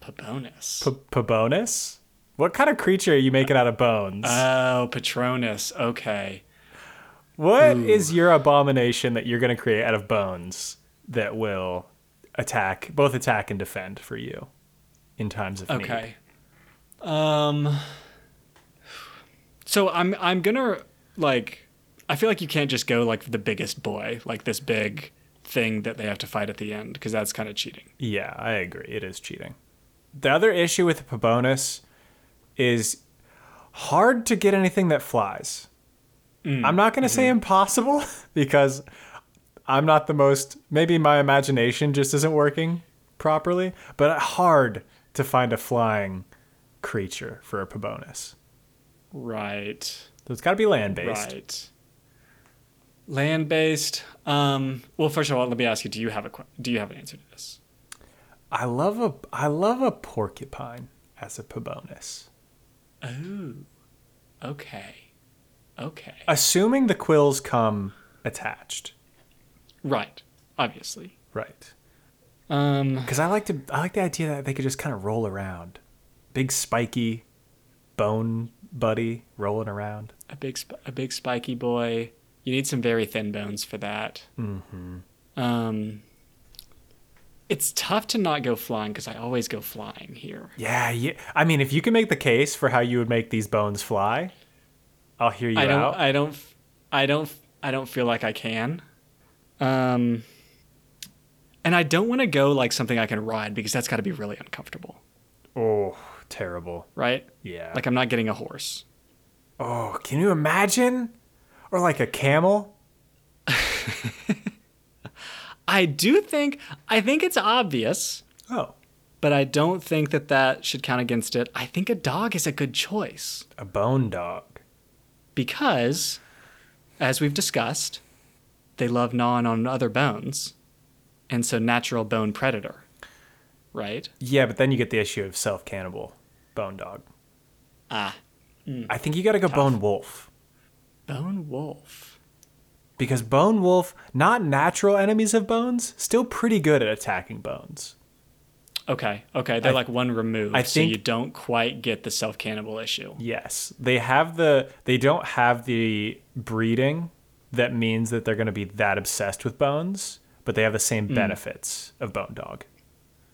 Pabonus. Pabonus? What kind of creature are you making out of bones? oh, Patronus. Okay. What is your abomination that you're going to create out of bones that will attack, both attack and defend for you in times of need? Okay. Um. So I'm I'm gonna like I feel like you can't just go like the biggest boy like this big thing that they have to fight at the end because that's kind of cheating. Yeah, I agree. It is cheating. The other issue with the Pabonus is hard to get anything that flies. I'm not going to say impossible because I'm not the most, maybe my imagination just isn't working properly, but hard to find a flying creature for a Pabonus. Right. So it's got to be land based. Right. Land based. Um. Well, first of all, let me ask you: Do you have a Do you have an answer to this? I love a I love a porcupine as a Pabonus. Oh. Okay. Okay. Assuming the quills come attached. right. Obviously. Right. Um. Because I like to, I like the idea that they could just kind of roll around, big spiky, bone buddy rolling around. a big a big spiky boy. You need some very thin bones for that. Mm-hmm. Um, it's tough to not go flying because I always go flying here. Yeah, yeah. I mean, if you can make the case for how you would make these bones fly, I'll hear you I don't. out. I don't. I don't. I don't feel like I can. Um, and I don't want to go like something I can ride because that's got to be really uncomfortable, oh, terrible. right? Yeah. Like I'm not getting a horse. oh, can you imagine? Or like a camel? I do think. I think it's obvious. Oh, But I don't think that that should count against it. I think a dog is a good choice. a bone dog. Because, as we've discussed, they love gnawing on other bones, and so natural bone predator, right? Yeah, but then you get the issue of self cannibal bone dog. Ah, I think you got to go bone wolf. bone wolf. Because bone wolf, not natural enemies of bones, still pretty good at attacking bones. Okay, okay, they're I- like one removed, I so think- you don't quite get the self cannibal issue. Yes, they have the they don't have the breeding that means that they're going to be that obsessed with bones, but they have the same benefits of bone dog,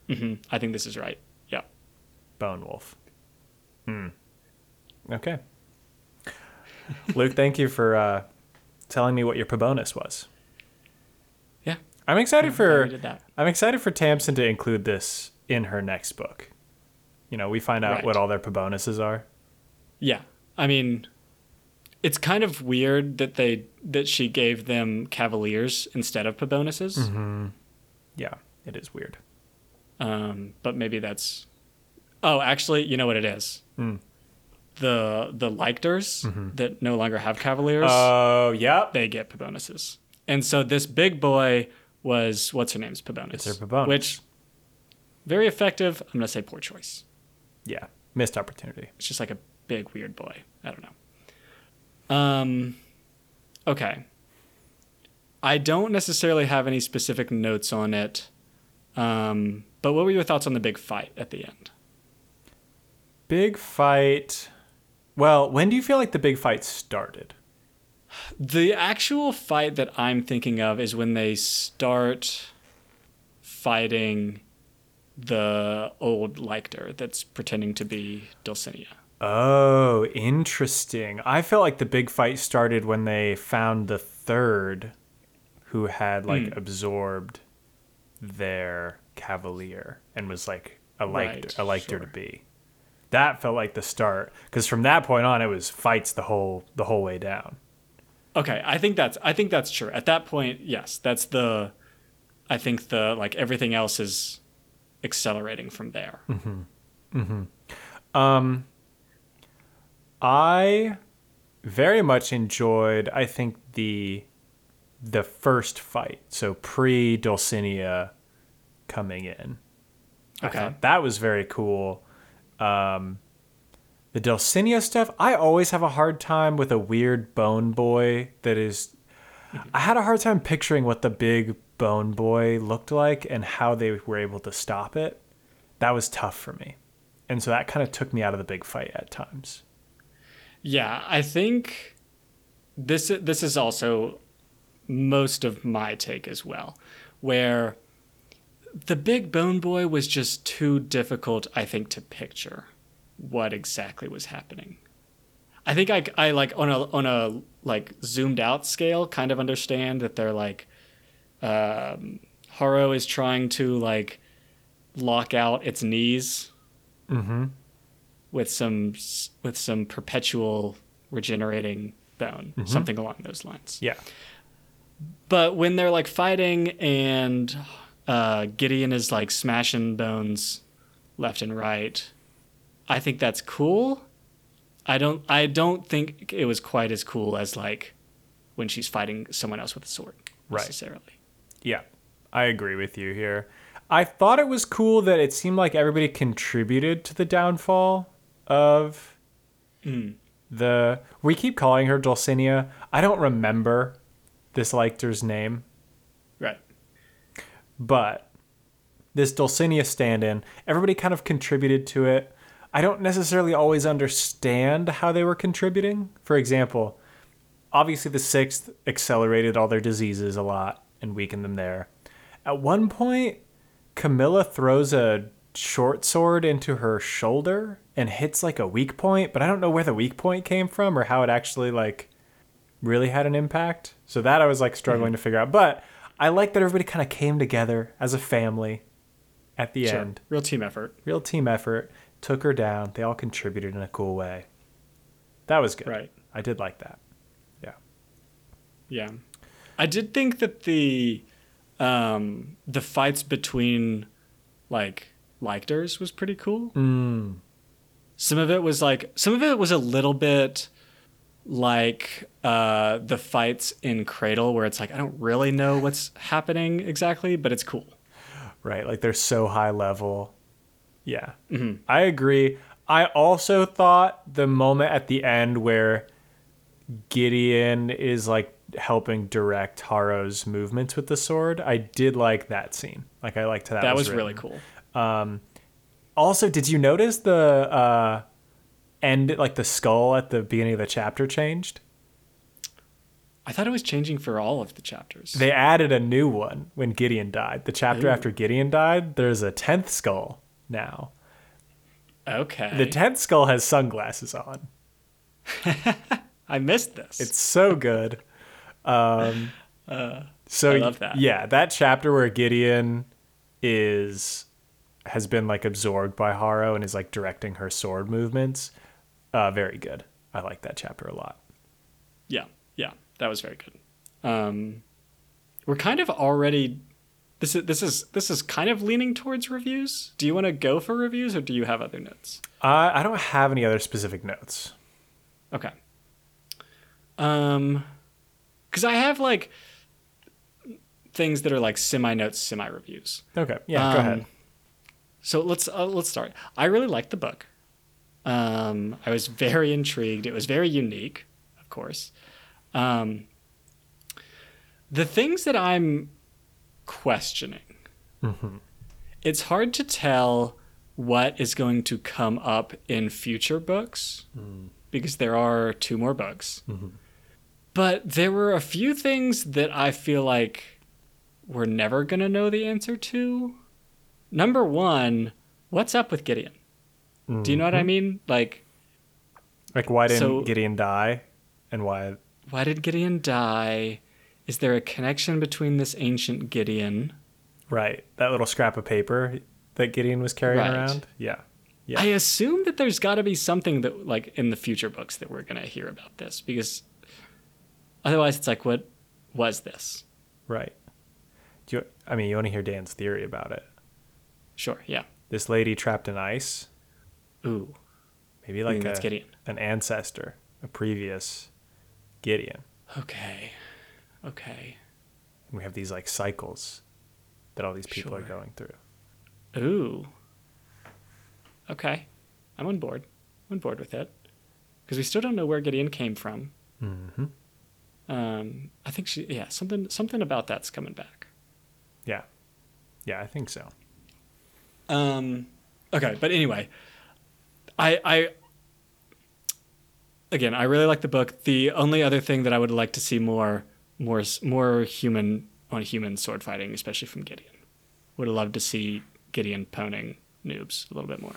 hmm I think this is right. Yeah. bone wolf. Hmm. Okay. Luke, thank you for uh, telling me what your Pabonus was. Yeah. I'm excited Glad for. I'm excited for Tamsyn to include this in her next book. You know, we find out Right. what all their Pabonuses are. Yeah. I mean, it's kind of weird that they that she gave them cavaliers instead of pabonuses. Mm-hmm. Yeah, it is weird. Um, but maybe that's. Oh, actually, you know what it is. Mm. The the lictors that no longer have cavaliers, Oh, yep. they get pabonuses, and so this big boy was what's her name's pabonus. It's her Pabonus. which very effective. I'm gonna say poor choice. Yeah, missed opportunity. It's just like a big weird boy. I don't know. Um, okay. I don't necessarily have any specific notes on it. Um, but what were your thoughts on the big fight at the end? big fight. Well, when do you feel like the big fight started? The actual fight that I'm thinking of is when they start fighting the old Lictor that's pretending to be Dulcinea. Oh, interesting. I felt like the big fight started when they found the third who had like Mm. absorbed their cavalier and was like a Right, lictor, a lictor sure. to be. That felt like the start because from that point on it was fights the whole the whole way down. Okay, I think that's I think that's true. At that point, yes, that's the I think the like everything else is accelerating from there. Um, I very much enjoyed. I think the the first fight, so pre Dulcinea coming in. Okay. that was very cool. Um, the Dulcinea stuff, I always have a hard time with a weird bone boy that is. I had a hard time picturing what the big bone boy looked like and how they were able to stop it. That was tough for me. And so that kind of took me out of the big fight at times. Yeah, I think this this is also most of my take as well, where the big bone boy was just too difficult, I think, to picture what exactly was happening. I think I, I like on a on a like zoomed out scale kind of understand that they're like um, Harrow is trying to like lock out its knees Mm-hmm. with some with some perpetual regenerating bone, something along those lines. Yeah. But when they're like fighting and uh, Gideon is like smashing bones left and right, I think that's cool. I don't I don't think it was quite as cool as like when she's fighting someone else with a sword Right. necessarily. Yeah, I agree with you here. I thought it was cool that it seemed like everybody contributed to the downfall of Mm. the. We keep calling her Dulcinea. I don't remember this Lictor's name, Right. but this Dulcinea stand in, everybody kind of contributed to it. I don't necessarily always understand how they were contributing. For example, obviously the sixth accelerated all their diseases a lot and weakened them there. At one point, Camilla throws a short sword into her shoulder and hits like a weak point, but I don't know where the weak point came from or how it actually like really had an impact. So that I was like struggling mm-hmm. to figure out. But I like that everybody kind of came together as a family at the Sure. end. Real team effort. Real team effort. Took her down. They all contributed in a cool way. That was good. Right. I did like that. Yeah. Yeah, I did think that the um, the fights between like lictors was pretty cool. Mm. Some of it was like some of it was a little bit like uh, the fights in Cradle, where it's like I don't really know what's happening exactly, but it's cool. Right. Like they're so high level. Yeah. Mhm. I agree. I also thought the moment at the end where Gideon is like helping direct Harrow's movements with the sword, I did like that scene. Like I liked how that, That, was, written. really cool. Um, also, did you notice the uh, end, like the skull at the beginning of the chapter changed? I thought it was changing for all of the chapters. They added a new one when Gideon died. The chapter Ooh. after Gideon died, there's a tenth skull now. okay, The tenth skull has sunglasses on. I missed this. It's so good. Um, so I love that. Yeah, that chapter where Gideon is has been like absorbed by Harrow and is like directing her sword movements. Uh, very good. I like that chapter a lot. Yeah, yeah, that was very good. Um, we're kind of already. This is this is this is kind of leaning towards reviews. Do you want to go for reviews, or do you have other notes? Uh, I don't have any other specific notes. Okay. Um, because I have like things that are like semi notes, semi reviews. Okay, yeah, go Um, ahead. So let's uh, let's start. I really liked the book. Um, I was very intrigued. It was very unique, of course. Um, the things that I'm questioning, Mm-hmm. it's hard to tell what is going to come up in future books because there are two more books. But there were a few things that I feel like we're never going to know the answer to. Number one, what's up with Gideon? Do you know what I mm-hmm. mean? Like, Like, why didn't So- Gideon die? And why? why did Gideon die? Is there a connection between this ancient Gideon? Right. That little scrap of paper that Gideon was carrying Right. around? Yeah. Yeah. I assume that there's got to be something that, like, in the future books that we're going to hear about this because otherwise it's like, what was this? Right. Do you, I mean, you want to hear Dan's theory about it. Sure, yeah. This lady trapped in ice, Ooh, maybe like a, Gideon. an ancestor, a previous Gideon. Okay, okay. And we have these like cycles that all these people are going through. Ooh. Okay, I'm on board. I'm on board with it because we still don't know where Gideon came from. Mm-hmm. Um, I think she, yeah, something, something about that's coming back. Yeah. Yeah, I think so. Um, okay, but anyway, I, I, again, I really like the book. The only other thing that I would like to see more, more, more human on human sword fighting, especially from Gideon. Would have loved to see Gideon poning noobs a little bit more.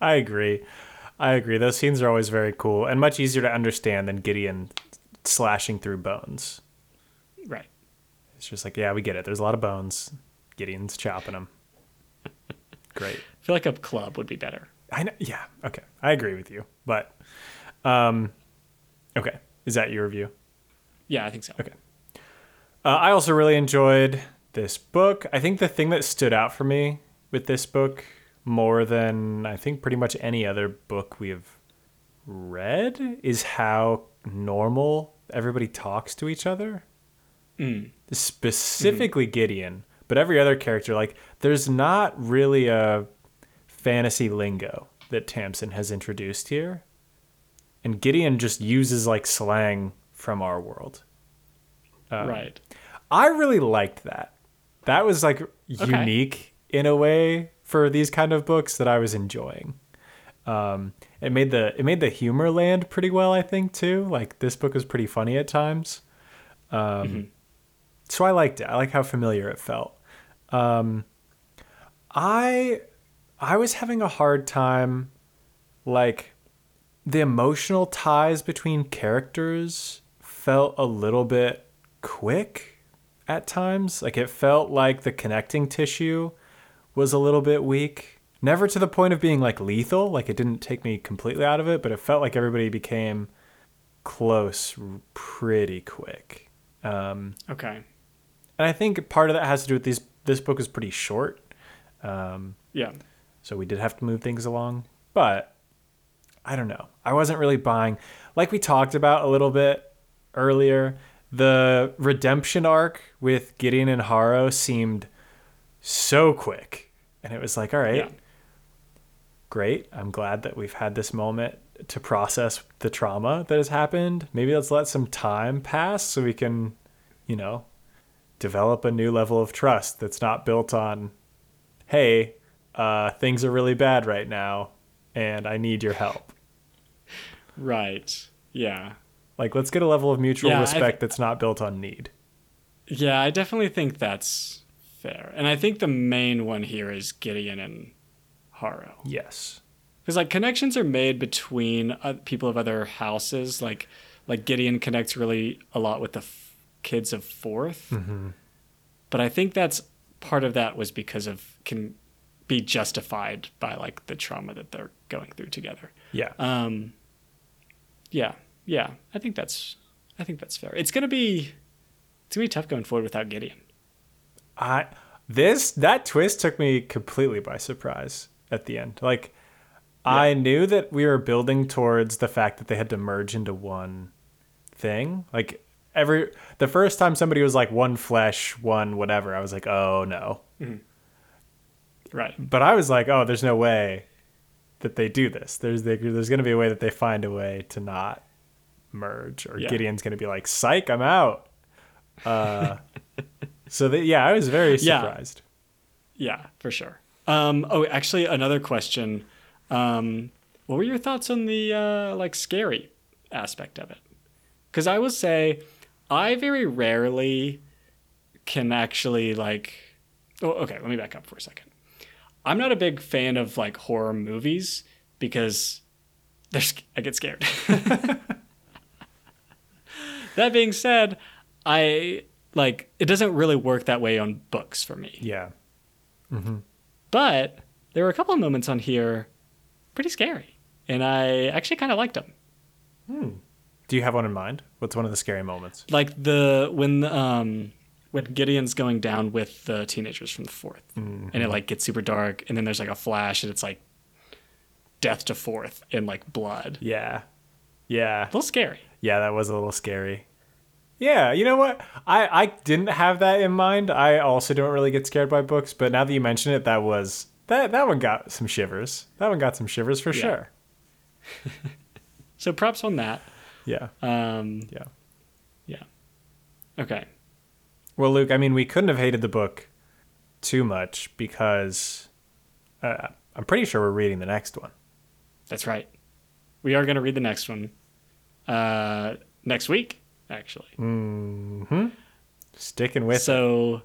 I agree. I agree. Those scenes are always very cool and much easier to understand than Gideon slashing through bones. Right. It's just like, yeah, we get it. There's a lot of bones. Gideon's chopping them. Great. I feel like a club would be better. I know. Yeah. Okay. I agree with you. But, um, okay. Is that your review? Yeah, I think so. Okay. Uh, I also really enjoyed this book. I think the thing that stood out for me with this book more than I think pretty much any other book we have read is how normal everybody talks to each other. Mm. Specifically Gideon, but every other character, like, there's not really a fantasy lingo that Tamsyn has introduced here. And Gideon just uses like slang from our world. Um, right. I really liked that. That was like unique in a way for these kind of books that I was enjoying. Um, it made the it made the humor land pretty well, I think too. Like this book was pretty funny at times. Um, So I liked it. I like how familiar it felt. Um, I I was having a hard time, like the emotional ties between characters felt a little bit quick at times. Like it felt like the connecting tissue was a little bit weak. Never to the point of being like lethal, like it didn't take me completely out of it, but it felt like everybody became close pretty quick. Um, Okay. and I think part of that has to do with these. This book is pretty short, um, Yeah. so we did have to move things along. But I don't know. I wasn't really buying. Like we talked about a little bit earlier, the redemption arc with Gideon and Harrow seemed so quick, and it was like, all right, Yeah. great. I'm glad that we've had this moment to process the trauma that has happened. Maybe let's let some time pass so we can, you know, develop a new level of trust that's not built on, hey, uh, things are really bad right now and I need your help. Right. Yeah. Like, let's get a level of mutual Yeah, respect th- that's not built on need. Yeah, I definitely think that's fair. And I think the main one here is Gideon and Harrow. Yes. Because like connections are made between uh, people of other houses. Like like Gideon connects really a lot with the f- kids of 4th Mm-hmm. But I think that's part of that was because of can be justified by like the trauma that they're going through together. Yeah. Um, yeah, yeah. I think that's I think that's fair. It's gonna be it's gonna be tough going forward without Gideon. I this that twist took me completely by surprise at the end. Like I knew that we were building towards the fact that they had to merge into one thing. Like every the first time somebody was like one flesh, one whatever, I was like, "Oh no." Right. But I was like, "Oh, there's no way that they do this. There's there's going to be a way that they find a way to not merge or Yeah. Gideon's going to be like, "Psych, I'm out." Uh so that yeah, I was very Yeah. surprised. Yeah, for sure. Um, oh, actually, another question. Um, what were your thoughts on the uh, like scary aspect of it? Because I will say, I very rarely can actually like. Oh, okay. Let me back up for a second. I'm not a big fan of like horror movies because there's I get scared. that being said, I like it doesn't really work that way on books for me. Yeah. But there were a couple of moments on here pretty scary, and I actually kind of liked them. Hmm. Do you have one in mind? What's one of the scary moments? Like the when um when Gideon's going down with the teenagers from the 4th and it like gets super dark, and then there's like a flash, and it's like death to fourth and like blood. Yeah. Yeah. A little scary. Yeah, that was a little scary. Yeah, you know what? I, I didn't have that in mind. I also don't really get scared by books, but now that you mention it, that was that that one got some shivers. That one got some shivers for Yeah. sure. So props on that. Yeah. Um, Yeah. yeah. Okay. Well, Luke, I mean, we couldn't have hated the book too much because uh, I'm pretty sure we're reading the next one. That's right. We are going to read the next one uh, next week, actually. Sticking with it. so,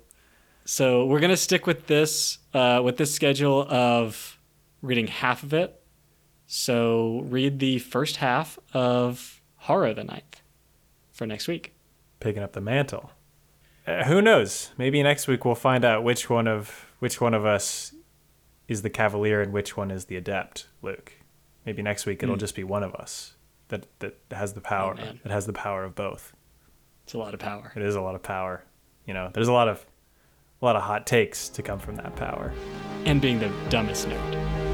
so we're going to stick with this uh, with this schedule of reading half of it. So read the first half of Harrow the Ninth for next week. picking up the mantle. Uh, who knows? Maybe next week we'll find out which one of which one of us is the cavalier and which one is the adept, Luke. Maybe next week it'll Hmm. just be one of us that that has the power. man. that has the power of both. It's a lot of power. It is a lot of power. You know, there's a lot of a lot of hot takes to come from that power. And being the dumbest nerd.